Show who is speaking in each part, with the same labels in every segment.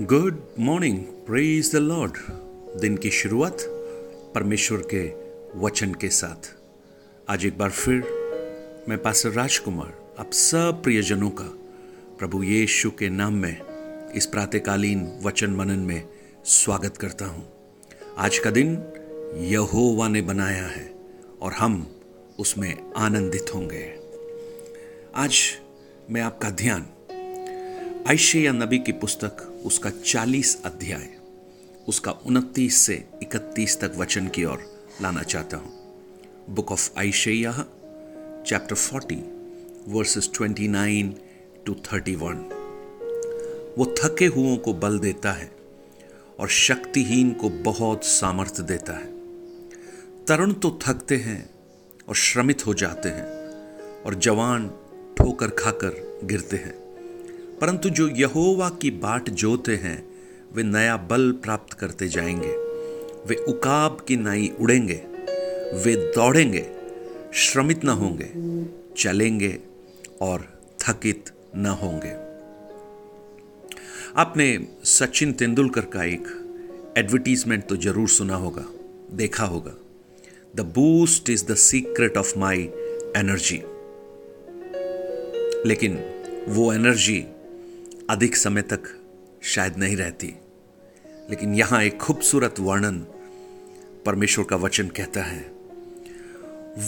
Speaker 1: Good morning praise the lord दिन की शुरुआत परमेश्वर के वचन के साथ। आज एक बार फिर मैं पासर राजकुमार, आप सब प्रियजनों का प्रभु यीशु के नाम में, इस प्रातकालीन वचन मनन में स्वागत करता हूँ। आज का दिन यहोवा ने बनाया है और हम उसमें आनंदित होंगे। आज मैं आपका ध्यान आयशया नबी की पुस्तक उसका 40 अध्याय, उसका 29 से 31 तक वचन की ओर लाना चाहता हूँ। Book of Isaiah chapter 40 verses 29 to 31 वो थके हुओं को बल देता है और शक्तिहीन को बहुत सामर्थ्य देता है। तरुण तो थकते हैं और श्रमित हो जाते हैं और जवान ठोकर खाकर गिरते हैं। परंतु जो यहोवा की बाट जोते हैं, वे नया बल प्राप्त करते जाएँगे। वे उकाब की नाई उड़ेंगे, वे दौड़ेंगे, श्रमित न होंगे, चलेंगे और थकित न होंगे। आपने सचिन तेंदुलकर का एक एडवर्टीजमेंट तो ज़रूर सुना होगा, देखा होगा। The boost is the secret of my energy लेकिन वो एनर्जी अधिक समय तक शायद नहीं रहती। लेकिन यहाँ एक खूबसूरत वर्णन परमेश्वर का वचन कहता है,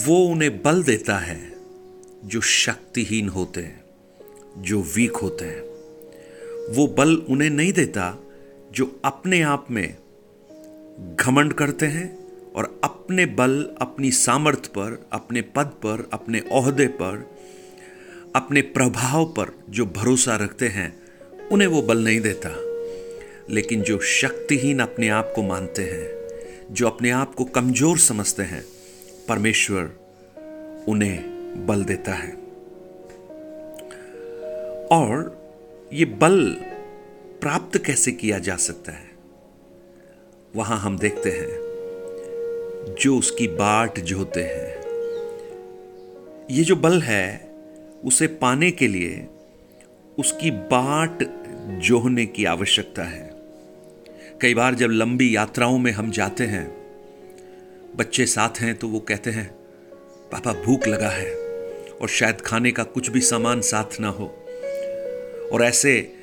Speaker 1: वो उन्हें बल देता है जो शक्तिहीन होते हैं, जो वीक होते हैं। वो बल उन्हें नहीं देता जो अपने आप में घमंड करते हैं और अपने बल, अपनी सामर्थ्य पर, अपने पद पर, अपने ओहदे पर, अपने प्रभाव पर जो भरोसा रखते हैं उन्हें वो बल नहीं देता। लेकिन जो शक्तिहीन अपने आप को मानते हैं, जो अपने आप को कमज़ोर समझते हैं, परमेश्वर उन्हें बल देता है। और ये बल प्राप्त कैसे किया जा सकता है? वहाँ हम देखते हैं, जो उसकी बाट जोते हैं। ये जो बल है, उसे पाने के लिए उसकी बाट जोहने की आवश्यकता है। कई बार जब लंबी यात्राओं में हम जाते हैं, बच्चे साथ हैं तो वो कहते हैं, पापा, भूख लगा है और शायद खाने का कुछ भी सामान साथ ना हो। और ऐसे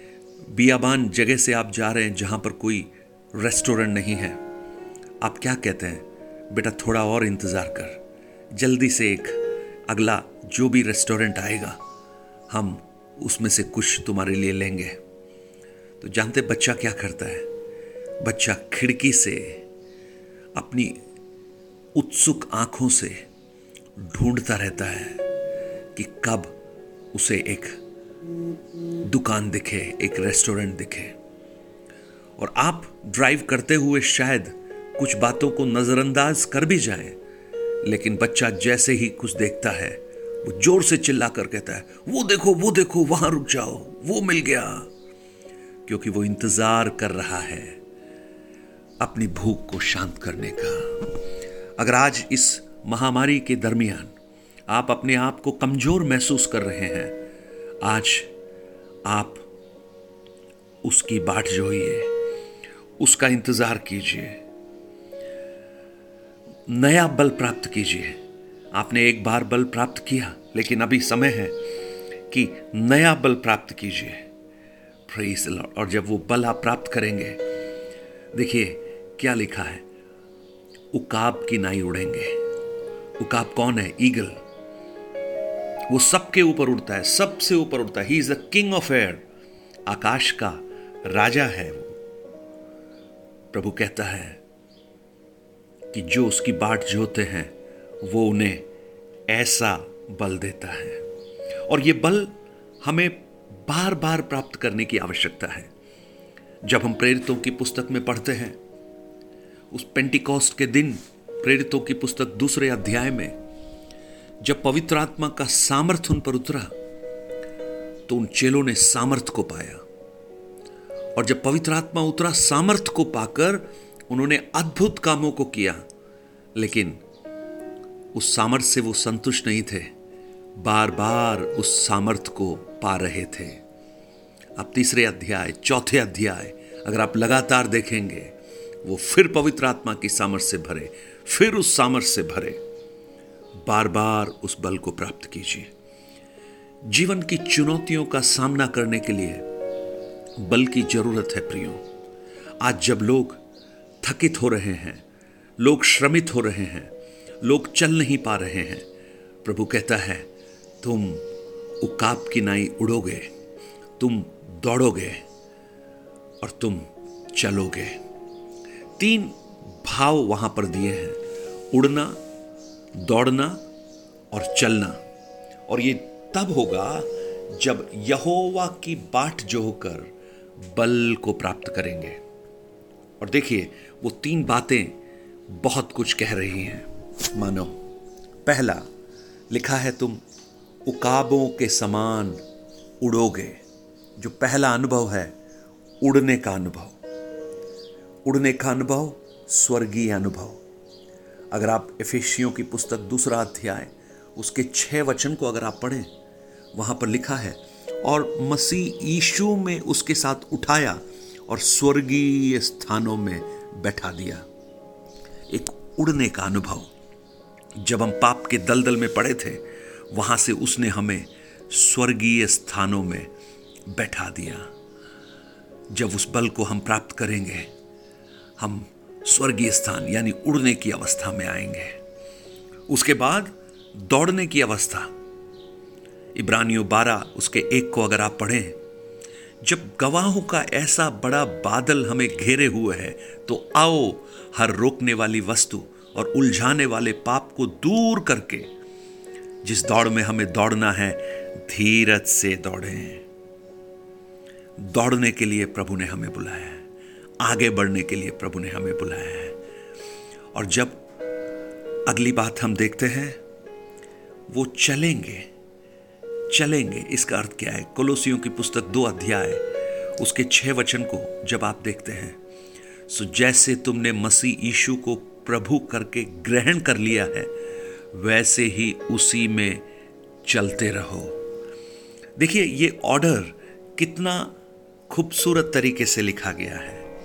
Speaker 1: बियाबान जगह से आप जा रहे हैं जहाँ पर कोई रेस्टोरेंट नहीं है। आप क्या कहते हैं? बेटा, थोड़ा और इंतज़ार कर। जल्दी से एक अगला जो भी रेस्टोरेंट आएगा, हम उसमें से कुछ तुम्हारे लिए लेंगे। तो जानते बच्चा क्या करता है? बच्चा खिड़की से, अपनी उत्सुक आँखों से ढूंढता रहता है कि कब उसे एक दुकान दिखे, एक रेस्टोरेंट दिखे। और आप ड्राइव करते हुए शायद कुछ बातों को नज़रअंदाज कर भी जाए, लेकिन बच्चा जैसे ही कुछ देखता है, वो ज़ोर से चिल्लाकर कहता है, वो देखो वो देखो, वहाँ रुक जाओ, वो मिल गया। क्योंकि वो इंतज़ार कर रहा है अपनी भूख को शांत करने का। अगर आज इस महामारी के दरमियान आप अपने आप को कमज़ोर महसूस कर रहे हैं, आज आप उसकी बाट जोइए, उसका इंतज़ार कीजिए। नया बल प्राप्त कीजिए। आपने एक बार बल प्राप्त किया, लेकिन अभी समय है कि नया बल प्राप्त कीजिए। प्रेज और जब वो बल आप प्राप्त करेंगे, देखिए क्या लिखा है? उकाब की नाई उड़ेंगे। उकाब कौन है? ईगल। वो सबके ऊपर उड़ता है, सबसे ऊपर उड़ता है। He is the king of air आकाश का राजा है वो। प्रभु कहता है कि जो उसकी बाट जोते हैं, वो उन्हें ऐसा बल देता है। और ये बल हमें बार बार प्राप्त करने की आवश्यकता है। जब हम प्रेरितों की पुस्तक में पढ़ते हैं, उस पेंटिकॉस्ट के दिन प्रेरितों की पुस्तक दूसरे अध्याय में, जब पवित्र आत्मा का सामर्थ्य उन पर उतरा तो उन चेलों ने सामर्थ्य को पाया। और जब पवित्र आत्मा उतरा सामर्थ्य को पाकर उन्होंने अद्भुत कामों को किया, लेकिन उस सामर्थ्य से वो संतुष्ट नहीं थे। बार बार उस सामर्थ्य को पा रहे थे। अब तीसरे अध्याय, चौथे अध्याय, अगर आप लगातार देखेंगे, वो फिर पवित्र आत्मा की सामर्थ्य से भरे, फिर उस सामर्थ्य से भरे। बार बार उस बल को प्राप्त कीजिए। जीवन की चुनौतियों का सामना करने के लिए बल की ज़रूरत है प्रियो। आज जब लोग थकित हो रहे हैं, लोग श्रमित हो रहे हैं, लोग चल नहीं पा रहे हैं, प्रभु कहता है तुम उकाब की नाई उड़ोगे, तुम दौड़ोगे और तुम चलोगे। तीन भाव वहाँ पर दिए हैं, उड़ना, दौड़ना और चलना। और ये तब होगा जब यहोवा की बाट जो होकर बल को प्राप्त करेंगे। और देखिए, वो तीन बातें बहुत कुछ कह रही हैं। मानो, पहला, लिखा है तुम उकाबों के समान उड़ोगे। जो पहला अनुभव है, उड़ने का अनुभव। उड़ने का अनुभव स्वर्गीय अनुभव। अगर आप एफेशियों की पुस्तक दूसरा अध्याय, उसके छह वचन को अगर आप पढ़ें, वहाँ पर लिखा है, और मसीह यीशु में उसके साथ उठाया और स्वर्गीय स्थानों में बैठा दिया। एक उड़ने का अनुभव। जब हम पाप के दलदल में पड़े थे वहाँ से उसने हमें स्वर्गीय स्थानों में बैठा दिया। जब उस बल को हम प्राप्त करेंगे, हम स्वर्गीय स्थान, यानी उड़ने की अवस्था में आएँगे। उसके बाद दौड़ने की अवस्था। इब्रानियों बारह, उसके एक को अगर आप पढ़ें, जब गवाहों का ऐसा बड़ा बादल हमें घेरे हुए है तो आओ, हर रोकने वाली वस्तु और उलझाने वाले पाप को दूर करके जिस दौड़ में हमें दौड़ना है, धीरज से दौड़ें। दौड़ने के लिए प्रभु ने हमें बुलाया है। आगे बढ़ने के लिए प्रभु ने हमें बुलाया है। और जब अगली बात हम देखते हैं, वो चलेंगे चलेंगे। इसका अर्थ क्या है? कोलोसियों की पुस्तक दो अध्याय, उसके छह वचन को जब आप देखते हैं, सो जैसे तुमने मसीह यीशु को प्रभु करके ग्रहण कर लिया है वैसे ही उसी में चलते रहो। देखिए, ये ऑर्डर कितना खूबसूरत तरीके से लिखा गया है।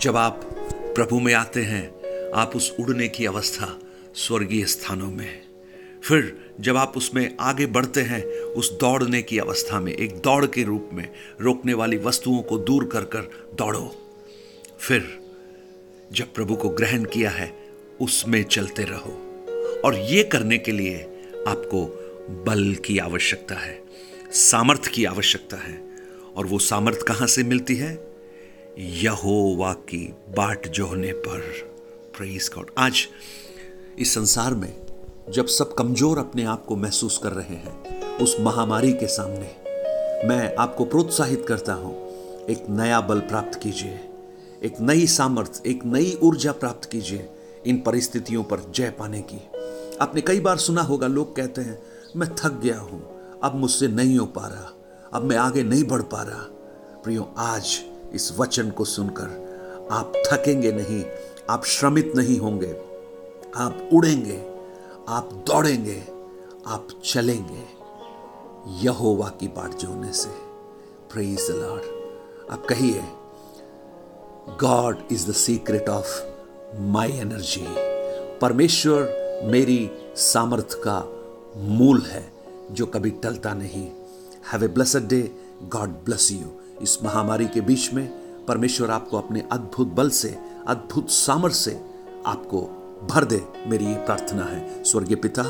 Speaker 1: जब आप प्रभु में आते हैं, आप उस उड़ने की अवस्था स्वर्गीय स्थानों में। फिर जब आप उसमें आगे बढ़ते हैं, उस दौड़ने की अवस्था में, एक दौड़ के रूप में, रोकने वाली वस्तुओं को दूर कर कर दौड़ो। फिर जब प्रभु को ग्रहण किया है, उसमें चलते रहो। और ये करने के लिए आपको बल की आवश्यकता है, सामर्थ की आवश्यकता है। और वो सामर्थ कहाँ से मिलती है? यहोवा की बाट जोहने पर। प्रेस गॉड आज इस संसार में जब सब कमज़ोर अपने आप को महसूस कर रहे हैं, उस महामारी के सामने, मैं आपको प्रोत्साहित करता हूँ, एक नया बल प्राप्त कीजिए, एक नई सामर्थ्य एक नई ऊर्जा प्राप्त कीजिए इन परिस्थितियों पर जय पाने की। आपने कई बार सुना होगा, लोग कहते हैं, मैं थक गया हूँ, अब मुझसे नहीं हो पा रहा, अब मैं आगे नहीं बढ़ पा रहा। प्रियो, आज इस वचन को सुनकर आप थकेंगे नहीं, आप श्रमित नहीं होंगे, आप उड़ेंगे, आप दौड़ेंगे, आप चलेंगे, यहोवा की बाट जोड़ने से। प्रेज द लॉर्ड आप कहिए God is the secret of my energy परमेश्वर मेरी सामर्थ का मूल है जो कभी टलता नहीं। Have a blessed day God bless you इस महामारी के बीच में परमेश्वर आपको अपने अद्भुत बल से, अद्भुत सामर्थ्य से आपको भर दे। मेरी ये प्रार्थना है। स्वर्गीय पिता,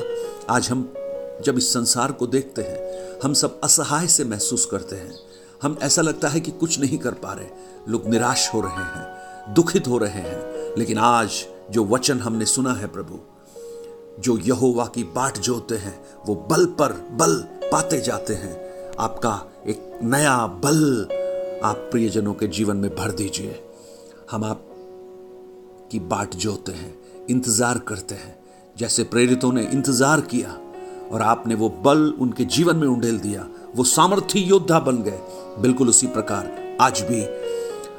Speaker 1: आज हम जब इस संसार को देखते हैं, हम सब असहाय से महसूस करते हैं। हम ऐसा लगता है कि कुछ नहीं कर पा रहे। लोग निराश हो रहे हैं, दुखित हो रहे हैं। लेकिन आज जो वचन हमने सुना है प्रभु जो यहोवा की बाट जोते हैं, वो बल पर बल पाते जाते हैं। आपका एक नया बल आप प्रियजनों के जीवन में भर दीजिए। हम आप की बाट जोते हैं, इंतज़ार करते हैं, जैसे प्रेरितों ने इंतज़ार किया और आपने वो बल उनके जीवन में उंडेल दिया। वो सामर्थ्य योद्धा बन गए। बिल्कुल उसी प्रकार आज भी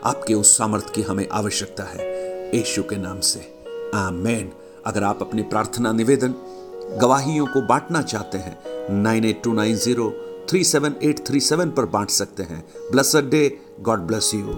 Speaker 1: आपके उस सामर्थ्य की हमें आवश्यकता है। यशु के नाम से। आमेन। अगर आप अपनी प्रार्थना निवेदन, गवाहियों को बांटना चाहते हैं, nine eight two nine zero three seven eight three seven पर बांट सकते हैं। Bless day God bless you